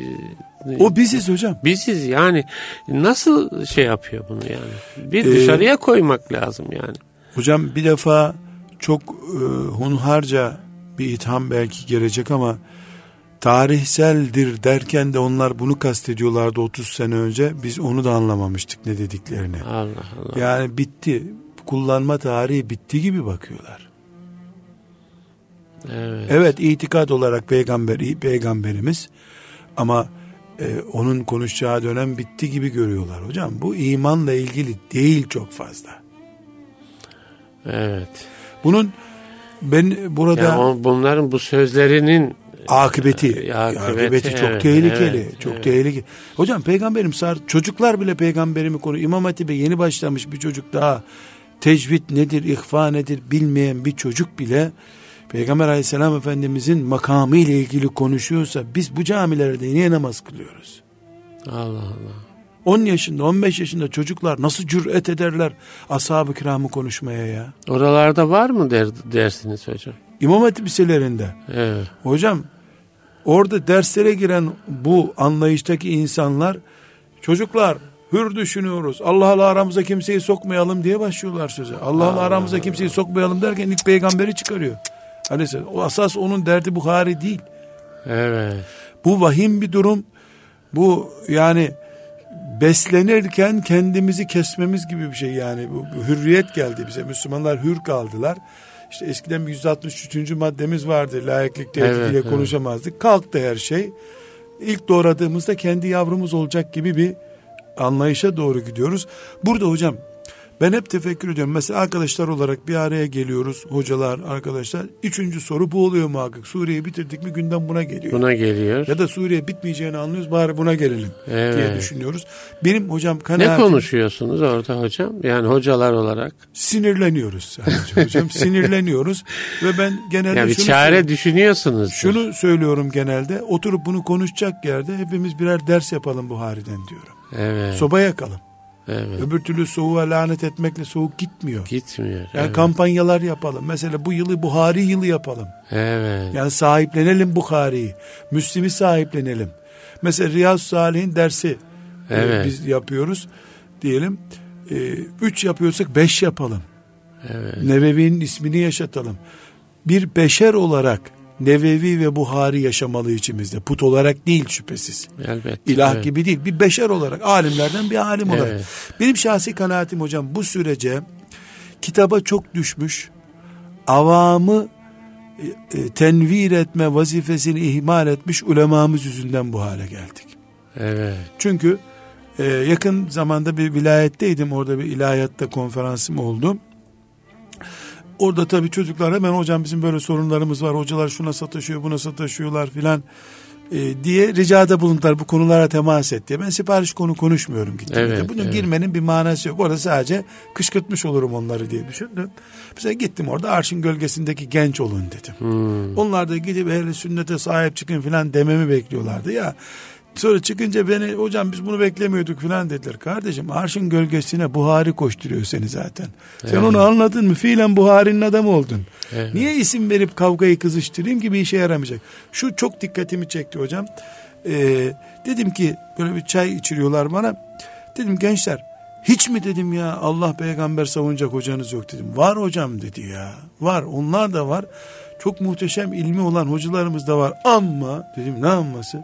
O biziz hocam. biziz yani nasıl şey yapıyor bunu yani bir Ee, dışarıya koymak lazım yani. Hocam bir defa çok e, hunharca bir itham belki gelecek ama tarihseldir derken de onlar bunu kastediyorlardı 30 sene önce. Biz onu da anlamamıştık ne dediklerini. Allah Allah. Yani bitti. Kullanma tarihi bitti gibi bakıyorlar. Evet. Evet itikat olarak peygamberi peygamberimiz ama e, onun konuşacağı dönem bitti gibi görüyorlar hocam. Bu imanla ilgili değil çok fazla. Evet. Bunun ben burada Yani bunların bu sözlerinin akıbeti, E, akıbeti, akıbeti çok evet, tehlikeli. evet, çok evet. tehlikeli. Hocam peygamberim sar çocuklar bile peygamberimi konu İmam Hatip'e yeni başlamış bir çocuk daha tecvid nedir, ihfa nedir bilmeyen bir çocuk bile Peygamber aleyhisselam efendimizin makamı ile ilgili konuşuyorsa biz bu camilerde niye namaz kılıyoruz? Allah Allah. 10 yaşında 15 yaşında çocuklar nasıl cüret ederler ashab-ı kiramı konuşmaya ya? Oralarda var mı der, dersiniz hocam? İmam Hatip liselerinde Evet. Hocam orada derslere giren bu anlayıştaki insanlar çocuklar hür düşünüyoruz. Allah'la aramıza kimseyi sokmayalım diye başlıyorlar söze. Allah'la aramıza kimseyi sokmayalım derken ilk peygamberi çıkarıyor. Aleyhisselam. O asas onun derdi Buhari değil. Evet. Bu vahim bir durum. Bu yani beslenirken kendimizi kesmemiz gibi bir şey yani. Bu, bu hürriyet geldi bize. Müslümanlar hür kaldılar. İşte eskiden bir 163. maddemiz vardı. Layıklık tehdidiyle Evet, evet. konuşamazdık. Kalktı her şey. İlk doğradığımızda kendi yavrumuz olacak gibi bir anlayışa doğru gidiyoruz. Burada hocam ben hep tefekkür ediyorum. Mesela arkadaşlar olarak bir araya geliyoruz. Hocalar, arkadaşlar. Üçüncü soru bu oluyor muhakkak. Suriye'yi bitirdik mi gündem buna geliyor. Buna geliyor. Ya da Suriye bitmeyeceğini anlıyoruz bari buna gelelim diye Evet. düşünüyoruz. Benim hocam Ne kanaatim konuşuyorsunuz orada hocam? Yani hocalar olarak. sinirleniyoruz sadece hocam sinirleniyoruz ve ben genelde Yani bir şunu, çare düşünüyorsunuz. şunu söylüyorum genelde oturup bunu konuşacak yerde hepimiz birer ders yapalım Buhari'den diyorum. Evet. Soba yakalım. Evet. Öbür türlü soğuğa lanet etmekle soğuk gitmiyor. Gitmiyor. Yani evet. kampanyalar yapalım. Mesela bu yılı Buhari yılı yapalım. evet. Yani sahiplenelim Bukhari'yi. Müslim'i sahiplenelim. Mesela Riyaz Salih'in dersi e, Evet. biz yapıyoruz. Diyelim e, üç yapıyorsak beş yapalım. Evet. Nevevi'nin ismini yaşatalım. Bir beşer olarak Nevevi ve Buhari yaşamalı içimizde. Put olarak değil şüphesiz. Elbette. İlah evet. gibi değil. Bir beşer olarak, alimlerden bir alim olarak. Evet. Benim şahsi kanaatim hocam bu sürece kitaba çok düşmüş, avamı e, e, tenvir etme vazifesini ihmal etmiş ulemamız yüzünden bu hale geldik. Evet. Çünkü e, yakın zamanda bir vilayetteydim. Orada bir ilahiyatta konferansım oldu. Orada tabii çocuklar hemen hocam bizim böyle sorunlarımız var. Hocalar şuna sataşıyor, buna sataşıyorlar filan e, diye ricada bulundular bu konulara temas et diye. Ben sipariş konu konuşmuyorum gittiğimde. Evet, Bunun evet. girmenin bir manası yok. Orada sadece kışkırtmış olurum onları diye düşündüm. Mesela gittim orada arşın gölgesindeki genç olun dedim. Hmm. Onlar da gidip ehli sünnete sahip çıkın filan dememi bekliyorlardı ya. Sonra çıkınca beni hocam biz bunu beklemiyorduk filan dediler. Kardeşim arşın gölgesine Buhari koşturuyor seni zaten. Sen Evet. onu anladın mı? Fiilen Buhari'nin adamı oldun. Evet. Niye isim verip kavgayı kızıştırayım ki bir işe yaramayacak. Şu çok dikkatimi çekti hocam. Ee, dedim ki böyle bir çay içiriyorlar bana. Dedim gençler hiç mi dedim ya Allah peygamber savunacak hocanız yok dedim. Var hocam dedi ya. Var onlar da var. Çok muhteşem ilmi olan hocalarımız da var. Ama dedim ne anması?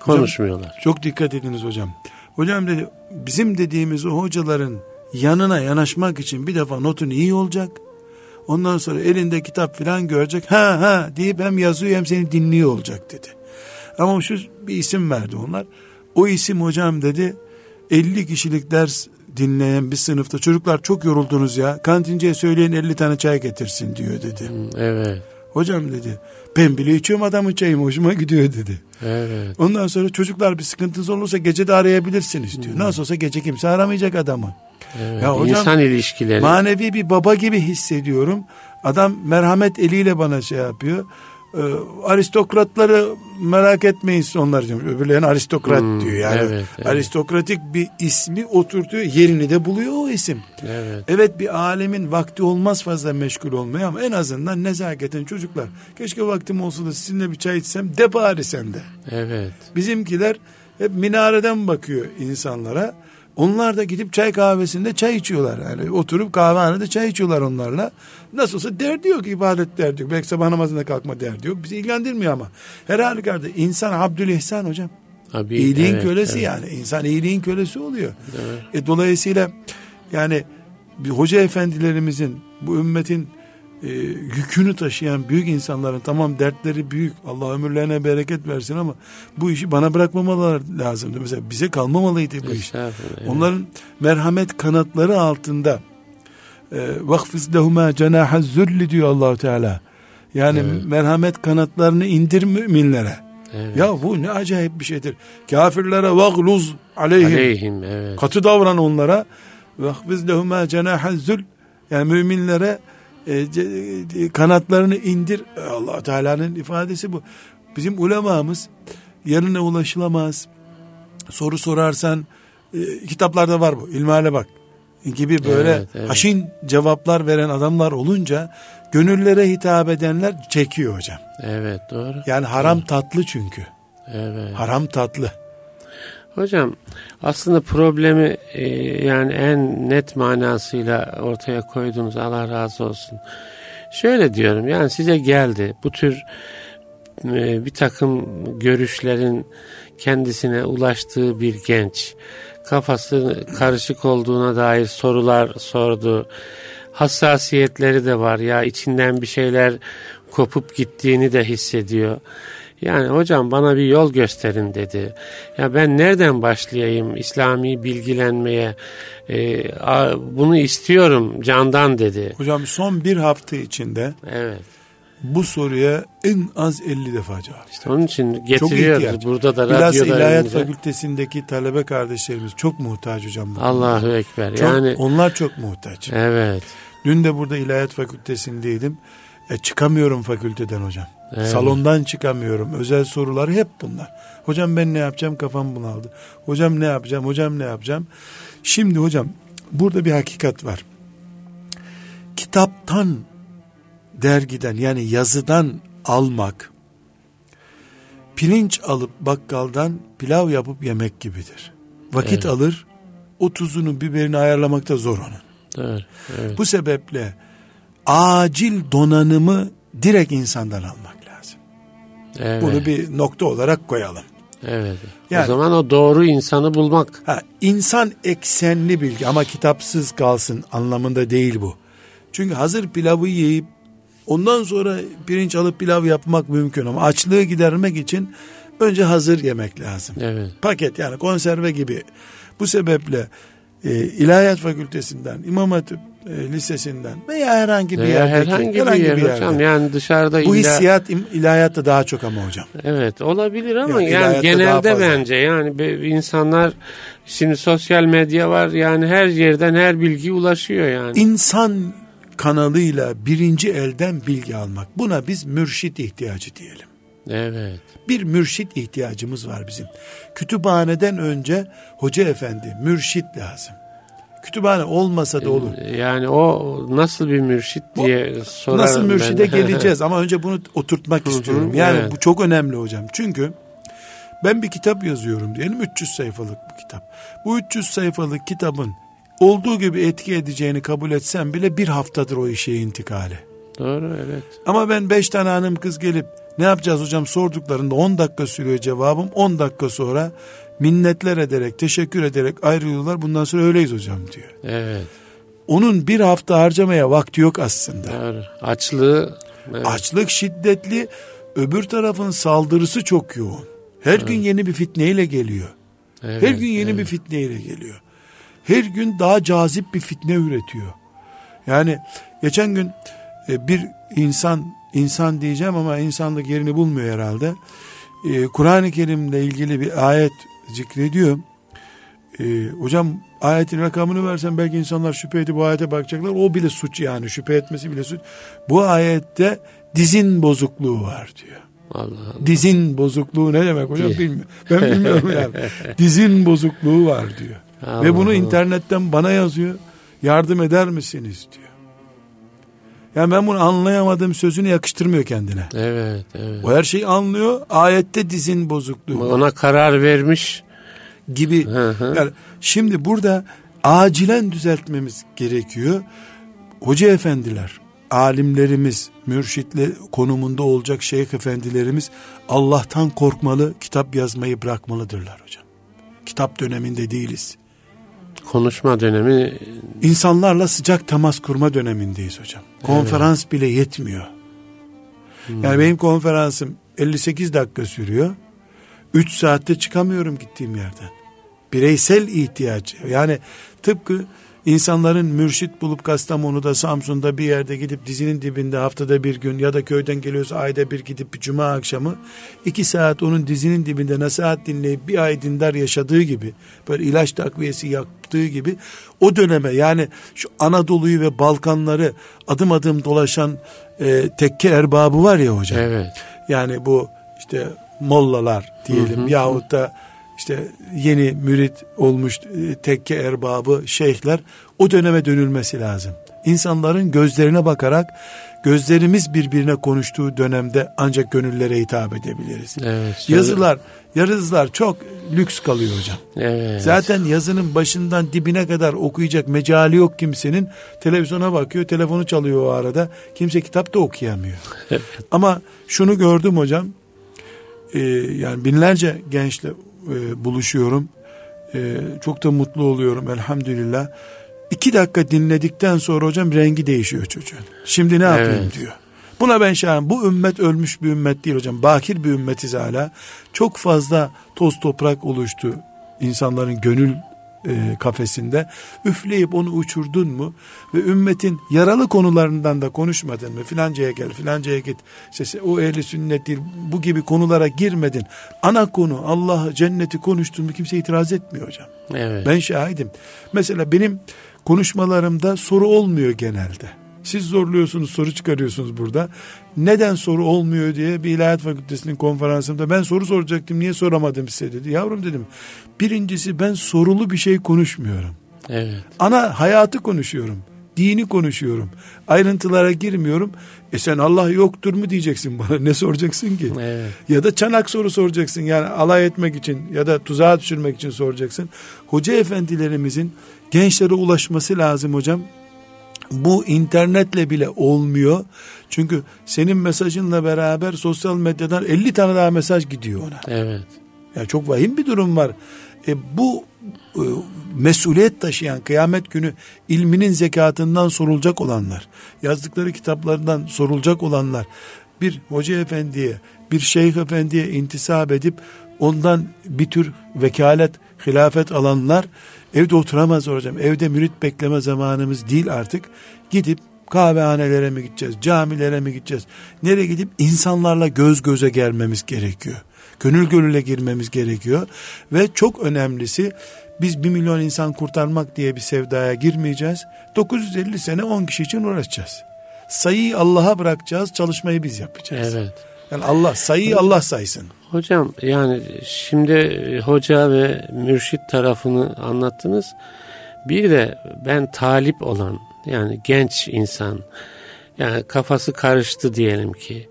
Konuşmuyorlar. Çok dikkat ediniz hocam. Hocam dedi bizim dediğimiz o hocaların yanına yanaşmak için bir defa notun iyi olacak. Ondan sonra elinde kitap falan görecek. Ha ha deyip hem yazıyor hem seni dinliyor olacak dedi. Ama şu bir isim verdi onlar. O isim hocam dedi 50 kişilik ders dinleyen bir sınıfta çocuklar çok yoruldunuz ya. Kantinciye söyleyin 50 tane çay getirsin diyor dedi. Evet. Hocam dedi ben bile içiyorum adamın çayımı hoşuma gidiyor dedi. Evet. Ondan sonra çocuklar bir sıkıntınız olursa gece de arayabilirsiniz diyor. Nasıl olsa gece kimse aramayacak adamı. evet. Ya hocam, İnsan ilişkileri. Manevi bir baba gibi hissediyorum. Adam merhamet eliyle bana şey yapıyor. Ee, aristokratları merak etmeyin onlar diyor. Öbürlerin aristokrat Hmm, diyor. Yani evet, evet. aristokratik bir ismi oturtuyor. Yerini de buluyor o isim. evet. Evet bir alemin vakti olmaz fazla meşgul olmaya ama en azından nezaketen çocuklar. Keşke vaktim olsa da sizinle bir çay içsem de bari sen de. Evet. Bizimkiler hep minareden bakıyor insanlara. Onlar da gidip çay kahvesinde çay içiyorlar. Yani oturup kahvehanede çay içiyorlar onlarla. Nasılsa derdi yok ibadet derdi yok. Belki sabah namazında kalkma derdi yok. Bizi ilgilendirmiyor ama. Her halükarda insan Abdülihsan hocam. Abi, iyiliğin evet, kölesi evet. yani. İnsan iyiliğin kölesi oluyor. Evet. E, dolayısıyla yani bir hoca efendilerimizin bu ümmetin e, yükünü taşıyan büyük insanların tamam dertleri büyük Allah ömürlerine bereket versin ama bu işi bana bırakmamalar lazımdı. Mesela bize kalmamalıydı bu iş. Onların merhamet kanatları altında e, vakfiz lehuma cenaha zulli diyor Allahu Teala. Yani Evet. merhamet kanatlarını indir müminlere. Evet. Ya bu ne acayip bir şeydir. Kafirlere vagluz aleyhim. Aleyhim evet. Katı davran onlara. Vakfiz lehuma cenaha zul. Yani müminlere e, e, kanatlarını indir. E, allah Teala'nın ifadesi bu. Bizim ulemamız yanına ulaşılamaz. Soru sorarsan e, kitaplarda var bu. İlmihale bak gibi böyle Evet, evet. haşin cevaplar veren adamlar olunca gönüllere hitap edenler çekiyor hocam. Evet doğru. Yani haram tatlı çünkü. Evet. Haram tatlı. Hocam aslında problemi e, yani en net manasıyla ortaya koydunuz Allah razı olsun. Şöyle diyorum yani size geldi bu tür e, bir takım görüşlerin kendisine ulaştığı bir genç kafası karışık olduğuna dair sorular sordu. Hassasiyetleri de var ya içinden bir şeyler kopup gittiğini de hissediyor. Yani hocam bana bir yol gösterin dedi. Ya ben nereden başlayayım İslami bilgilenmeye? Ee, a- bunu istiyorum candan dedi. Hocam son bir hafta içinde Evet. bu soruya en az 50 defa cevap. İşte onun için getiriyoruz. Burada da Bilhassa radyoda İlahiyat önümüze. Fakültesindeki talebe kardeşlerimiz çok muhtaç hocam. Allahu Ekber. Çok, yani onlar çok muhtaç. evet. Dün de burada İlahiyat Fakültesindeydim. E, çıkamıyorum fakülteden hocam. Evet. Salondan çıkamıyorum. Özel sorular hep bunlar. Hocam ben ne yapacağım kafam bunaldı. Hocam ne yapacağım hocam ne yapacağım. Şimdi hocam burada bir hakikat var. Kitaptan dergiden yani yazıdan almak pirinç alıp bakkaldan pilav yapıp yemek gibidir. Vakit Evet. alır o tuzunu biberini ayarlamakta zor onun. Doğru. Evet. Bu sebeple acil donanımı direkt insandan almak. Evet. Bunu bir nokta olarak koyalım. Evet. Yani- o zaman o doğru insanı bulmak. Ha, insan eksenli bilgi ama kitapsız kalsın anlamında değil bu. Çünkü hazır pilavı yiyip ondan sonra pirinç alıp pilav yapmak mümkün ama açlığı gidermek için önce hazır yemek lazım. Evet. Paket yani konserve gibi. Bu sebeple e, İlahiyat Fakültesinden, İmam Hatip e, Lisesi'nden veya herhangi bir Veya yerdeki herhangi, herhangi bir yer yerde. hocam yani dışarıda Bu illa hissiyat ilahiyatta daha çok ama hocam. evet olabilir ama Yani yani, genelde bence yani insanlar şimdi sosyal medya var yani her yerden her bilgi ulaşıyor yani. İnsan kanalıyla birinci elden bilgi almak. Buna biz mürşit ihtiyacı diyelim. evet. Bir mürşit ihtiyacımız var bizim. Kütüphaneden önce hoca efendi, mürşit lazım. Kütüphane olmasa da olur. Yani o nasıl bir mürşit diye sorarım Nasıl mürşide ben. geleceğiz ama önce bunu oturtmak istiyorum. Yani evet. bu çok önemli hocam. Çünkü ben bir kitap yazıyorum diyelim 300 sayfalık bir kitap. Bu 300 sayfalık kitabın olduğu gibi etki edeceğini kabul etsem bile bir haftadır o işe intikali. Doğru evet. Ama ben 5 tane hanım kız gelip ne yapacağız hocam sorduklarında 10 dakika sürüyor cevabım. 10 dakika sonra minnetler ederek, teşekkür ederek ayrılıyorlar. Bundan sonra öyleyiz hocam diyor. Evet. Onun bir hafta harcamaya vakti yok aslında. Doğru. Açlığı evet. Açlık şiddetli, öbür tarafın saldırısı çok yoğun. Her gün yeni bir fitneyle geliyor. evet, Her gün yeni evet. bir fitneyle geliyor. Her gün daha cazip bir fitne üretiyor. Yani geçen gün e, bir insan, insan diyeceğim ama insanlık yerini bulmuyor herhalde. E, Kur'an-ı Kerim'le ilgili bir ayet zikrediyor. E, hocam ayetin rakamını versen belki insanlar şüphe edip bu ayete bakacaklar. O bile suç yani şüphe etmesi bile suç. Bu ayette dizin bozukluğu var diyor. Allah Allah. Dizin bozukluğu ne demek hocam bilmiyorum. Ben bilmiyorum yani. Dizin bozukluğu var diyor. Allah Ve bunu Allah. internetten bana yazıyor. Yardım eder misiniz diyor. Yani ben bunu anlayamadığım sözünü yakıştırmıyor kendine. Evet, evet. O her şeyi anlıyor. Ayette dizin bozukluğu. Ona karar vermiş gibi. Yani şimdi burada acilen düzeltmemiz gerekiyor. Hoca efendiler, alimlerimiz, mürşitle konumunda olacak şeyh efendilerimiz Allah'tan korkmalı, kitap yazmayı bırakmalıdırlar hocam. Kitap döneminde değiliz. Konuşma dönemi. İnsanlarla sıcak temas kurma dönemindeyiz hocam. Konferans evet. bile yetmiyor. Hmm. Yani benim konferansım 58 dakika sürüyor. 3 saatte çıkamıyorum gittiğim yerden. Bireysel ihtiyaç. Yani tıpkı İnsanların mürşit bulup Kastamonu'da, Samsun'da bir yerde gidip dizinin dibinde haftada bir gün ya da köyden geliyorsa ayda bir gidip bir cuma akşamı iki saat onun dizinin dibinde nasihat dinleyip bir ay dindar yaşadığı gibi böyle ilaç takviyesi yaptığı gibi o döneme yani şu Anadolu'yu ve Balkanları adım adım dolaşan e, tekke erbabı var ya hocam. Evet. Yani bu işte mollalar diyelim hı hı. yahut da işte yeni mürit olmuş e, tekke erbabı, şeyhler o döneme dönülmesi lazım. İnsanların gözlerine bakarak gözlerimiz birbirine konuştuğu dönemde ancak gönüllere hitap edebiliriz. Evet. Yazılar, yazılar çok lüks kalıyor hocam. Evet. Zaten yazının başından dibine kadar okuyacak mecali yok kimsenin. Televizyona bakıyor, telefonu çalıyor o arada. Kimse kitap da okuyamıyor. Ama şunu gördüm hocam. E, yani binlerce gençle e, buluşuyorum. E, çok da mutlu oluyorum elhamdülillah. İki dakika dinledikten sonra hocam rengi değişiyor çocuğun. Şimdi ne yapayım evet. diyor. Buna ben şahin. Bu ümmet ölmüş bir ümmet değil hocam. Bakir bir ümmetiz hala. Çok fazla toz toprak oluştu. insanların gönül e, kafesinde. Üfleyip onu uçurdun mu? Ve ümmetin yaralı konularından da konuşmadın mı? Filancaya gel filancaya git. İşte o ehli sünnet değil bu gibi konulara girmedin. Ana konu Allah cenneti konuştun mu? Kimse itiraz etmiyor hocam. Evet. ben şahidim. Mesela benim konuşmalarımda soru olmuyor genelde siz zorluyorsunuz soru çıkarıyorsunuz burada. Neden soru olmuyor diye bir ilahiyat fakültesinin konferansında ben soru soracaktım niye soramadım size dedi. Yavrum dedim birincisi ben sorulu bir şey konuşmuyorum. Evet. Ana hayatı konuşuyorum. Dini konuşuyorum. Ayrıntılara girmiyorum. E sen Allah yoktur mu diyeceksin bana. Ne soracaksın ki? Evet. Ya da çanak soru soracaksın. Yani alay etmek için ya da tuzağa düşürmek için soracaksın. Hoca efendilerimizin gençlere ulaşması lazım hocam bu internetle bile olmuyor. Çünkü senin mesajınla beraber sosyal medyadan 50 tane daha mesaj gidiyor ona. Evet. Yani çok vahim bir durum var. E, bu e, mesuliyet taşıyan kıyamet günü ilminin zekatından sorulacak olanlar, yazdıkları kitaplarından sorulacak olanlar, bir hoca efendiye, bir şeyh efendiye intisap edip ondan bir tür vekalet, hilafet alanlar Evde oturamaz hocam. Evde mürit bekleme zamanımız değil artık. Gidip kahvehanelere mi gideceğiz, camilere mi gideceğiz? Nereye gidip insanlarla göz göze gelmemiz gerekiyor. Gönül gönüle girmemiz gerekiyor. Ve çok önemlisi biz bir milyon insan kurtarmak diye bir sevdaya girmeyeceğiz. 950 sene 10 kişi için uğraşacağız. Sayıyı Allah'a bırakacağız, çalışmayı biz yapacağız. Evet. Yani Allah sayıyı Allah saysın. Hocam yani şimdi e, hoca ve mürşit tarafını anlattınız. Bir de ben talip olan yani genç insan yani kafası karıştı diyelim ki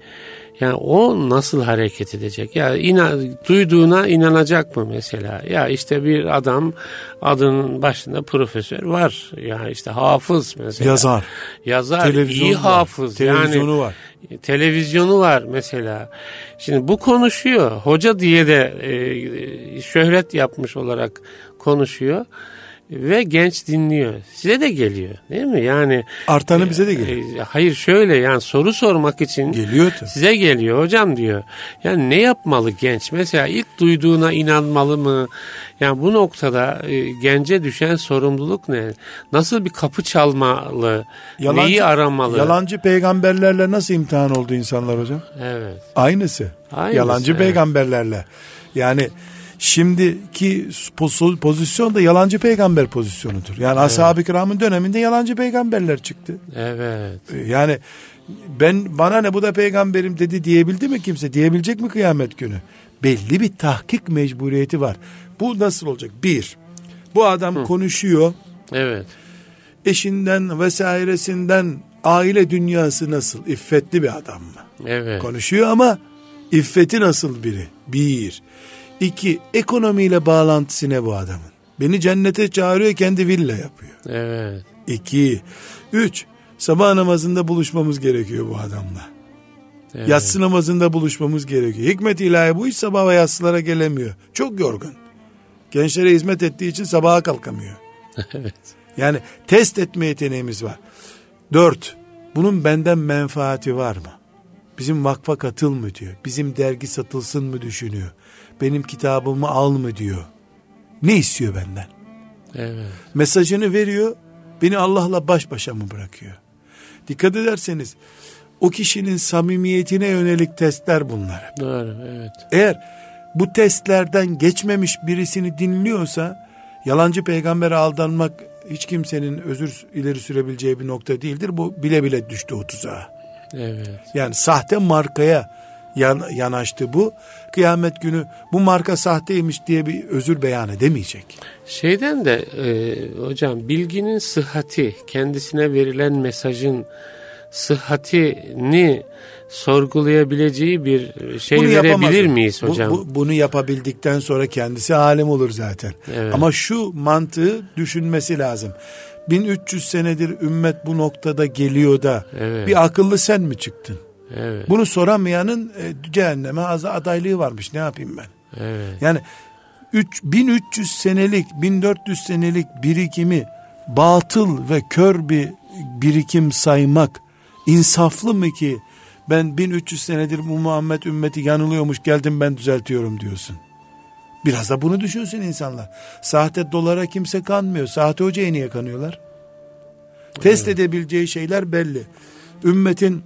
yani o nasıl hareket edecek? Ya inan, duyduğuna inanacak mı mesela? Ya işte bir adam adının başında profesör var. Ya işte hafız mesela. Yazar. Yazar. Televizyonu iyi var. hafız. Televizyonu yani, var. Televizyonu var mesela. Şimdi bu konuşuyor. Hoca diye de e, şöhret yapmış olarak konuşuyor ve genç dinliyor. Size de geliyor değil mi? Yani artanı e, bize de geliyor. E, hayır şöyle yani soru sormak için geliyor tabii. size geliyor hocam diyor. Yani ne yapmalı genç? Mesela ilk duyduğuna inanmalı mı? Yani bu noktada e, gence düşen sorumluluk ne? Nasıl bir kapı çalmalı? Yalancı, neyi aramalı? Yalancı peygamberlerle nasıl imtihan oldu insanlar hocam? Evet. Aynısı. Aynısı yalancı evet. peygamberlerle. Yani Şimdiki pozisyon da yalancı peygamber pozisyonudur. Yani evet. ashab-ı kiramın döneminde yalancı peygamberler çıktı. Evet. Ee, yani ben bana ne bu da peygamberim dedi diyebildi mi kimse? Diyebilecek mi kıyamet günü? Belli bir tahkik mecburiyeti var. Bu nasıl olacak? Bir, bu adam Hı. konuşuyor. Evet. Eşinden vesairesinden aile dünyası nasıl? İffetli bir adam mı? Evet. Konuşuyor ama iffeti nasıl biri? Bir. İki, ekonomiyle bağlantısı ne bu adamın? Beni cennete çağırıyor kendi villa yapıyor. Evet. İki. Üç, sabah namazında buluşmamız gerekiyor bu adamla. evet. Yatsı namazında buluşmamız gerekiyor. Hikmet ilahi bu iş sabah ve yatsılara gelemiyor. Çok yorgun. Gençlere hizmet ettiği için sabaha kalkamıyor. evet. Yani test etme yeteneğimiz var. Dört, bunun benden menfaati var mı? Bizim vakfa katıl mı diyor. Bizim dergi satılsın mı düşünüyor. Benim kitabımı al mı diyor. Ne istiyor benden? Evet. Mesajını veriyor. Beni Allah'la baş başa mı bırakıyor? Dikkat ederseniz o kişinin samimiyetine yönelik testler bunlar. Doğru. Evet. Eğer bu testlerden geçmemiş birisini dinliyorsa yalancı peygambere aldanmak hiç kimsenin özür ileri sürebileceği bir nokta değildir. Bu bile bile düştü o tuzağa. Evet. Yani sahte markaya yan, yanaştı bu. Kıyamet günü bu marka sahteymiş diye bir özür beyan edemeyecek. Şeyden de e, hocam bilginin sıhhati, kendisine verilen mesajın sıhhatini sorgulayabileceği bir şey Bunu verebilir yapamaz. miyiz Bu- hocam? bu- bunu yapabildikten sonra kendisi alim olur zaten. Evet. Ama şu mantığı düşünmesi lazım. 1300 senedir ümmet bu noktada geliyor da Evet. bir akıllı sen mi çıktın? Evet. Bunu soramayanın e, cehenneme adaylığı varmış ne yapayım ben? Evet. Yani üç- 1300 senelik 1400 senelik birikimi batıl ve kör bir birikim saymak insaflı mı ki ben 1300 senedir bu Muhammed ümmeti yanılıyormuş geldim ben düzeltiyorum diyorsun. Biraz da bunu düşünsün insanlar. Sahte dolara kimse kanmıyor. Sahte hocaya niye kanıyorlar? Test edebileceği şeyler belli. Ümmetin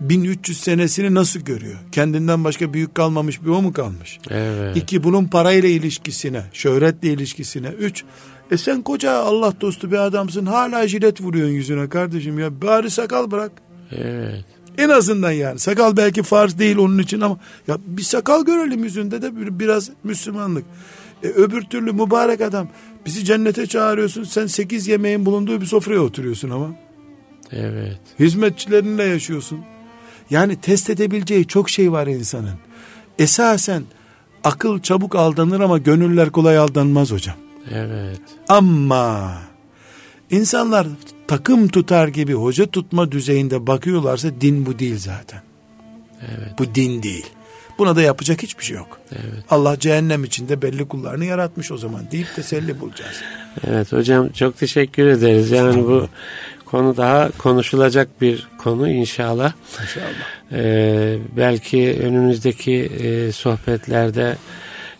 1300 senesini nasıl görüyor? Kendinden başka büyük kalmamış bir o mu kalmış? Evet. İki bunun parayla ilişkisine, şöhretle ilişkisine. Üç, e sen koca Allah dostu bir adamsın hala jilet vuruyorsun yüzüne kardeşim ya. Bari sakal bırak. Evet. En azından yani. Sakal belki farz değil onun için ama ya bir sakal görelim yüzünde de bir- biraz Müslümanlık. E, öbür türlü mübarek adam. Bizi cennete çağırıyorsun. Sen sekiz yemeğin bulunduğu bir sofraya oturuyorsun ama. Evet. Hizmetçilerinle yaşıyorsun. Yani test edebileceği çok şey var insanın. Esasen akıl çabuk aldanır ama gönüller kolay aldanmaz hocam. Evet. Ama insanlar takım tutar gibi hoca tutma düzeyinde bakıyorlarsa din bu değil zaten. Evet. Bu din değil. Buna da yapacak hiçbir şey yok. Evet. Allah cehennem içinde belli kullarını yaratmış o zaman deyip teselli bulacağız. Evet hocam çok teşekkür ederiz. Yani bu konu daha konuşulacak bir konu inşallah. İnşallah. Ee, belki önümüzdeki e, sohbetlerde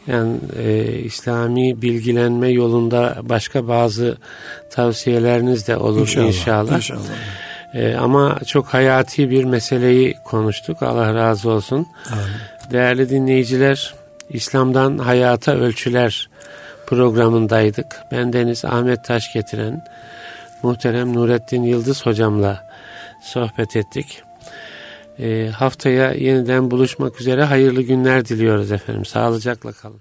yani e, İslami bilgilenme yolunda başka bazı tavsiyeleriniz de olur inşallah. İnşallah. İnşallah. Ee, ama çok hayati bir meseleyi konuştuk. Allah razı olsun. Amin. Değerli dinleyiciler, İslam'dan Hayata Ölçüler programındaydık. Ben Deniz Ahmet Taş getiren muhterem Nurettin Yıldız hocamla sohbet ettik. Ee, haftaya yeniden buluşmak üzere hayırlı günler diliyoruz efendim. Sağlıcakla kalın.